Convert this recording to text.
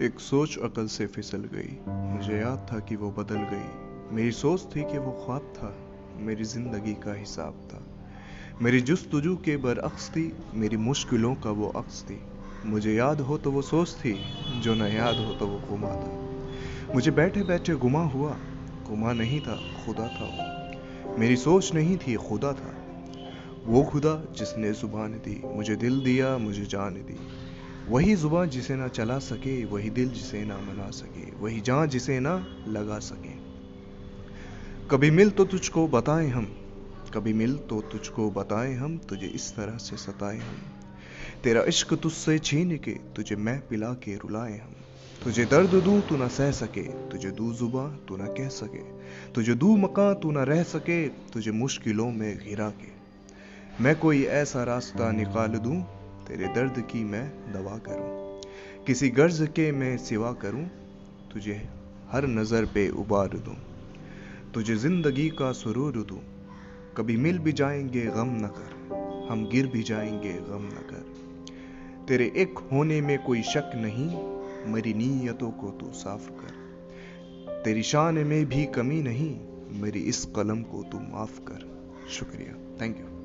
एक सोच अकल से फिसल गई। मुझे याद था कि वो बदल गई। मेरी सोच थी कि वो ख्वाब था, मेरी ज़िंदगी का हिसाब था। मेरी जुस्तजू के बरअक्स थी, मेरी मुश्किलों का वो अक्स थी। मुझे याद हो तो वो सोच थी, जो न याद हो तो वो गुमा था। मुझे बैठे बैठे गुमा हुआ, गुमा नहीं था, खुदा था वो। मेरी सोच नहीं थी, खुदा था। वो खुदा जिसने ज़ुबान दी, मुझे दिल दिया, मुझे जान दी। वही ज़ुबान जिसे ना चला सके, वही दिल जिसे ना मना सके, वही जान जिसे ना लगा सके। कभी मिल तो तुझको बताएँ हम, कभी मिल तो तुझको बताएँ हम, तुझे इस तरह से सताएँ हम। तेरा इश्क तुझसे छीन के, तुझे मैं पिला के रुलाए हम। तुझे दर्द दूँ तू ना सह सके, तुझे दू जुबा तू ना कह सके, तुझे दू मकान तू ना रह सके, तुझे मुश्किलों में घिरा के। मैं कोई ऐसा रास्ता निकाल दूँ, तेरे दर्द की मैं दवा करूँ। किसी गर्ज के मैं सिवा करूँ, तुझे हर नज़र पे उबार दूँ। तुझे ज़िंदगी का सुरूर दूँ। कभी मिल भी जाएँगे, गम न कर। हम गिर भी जाएँगे, गम न कर। तेरे एक होने में कोई शक नहीं, मेरी नीयतों को तू साफ़ कर। तेरी शान में भी कमी नहीं, मेरी इस कलम को तू माफ़ कर। शुक्रिया। Thank you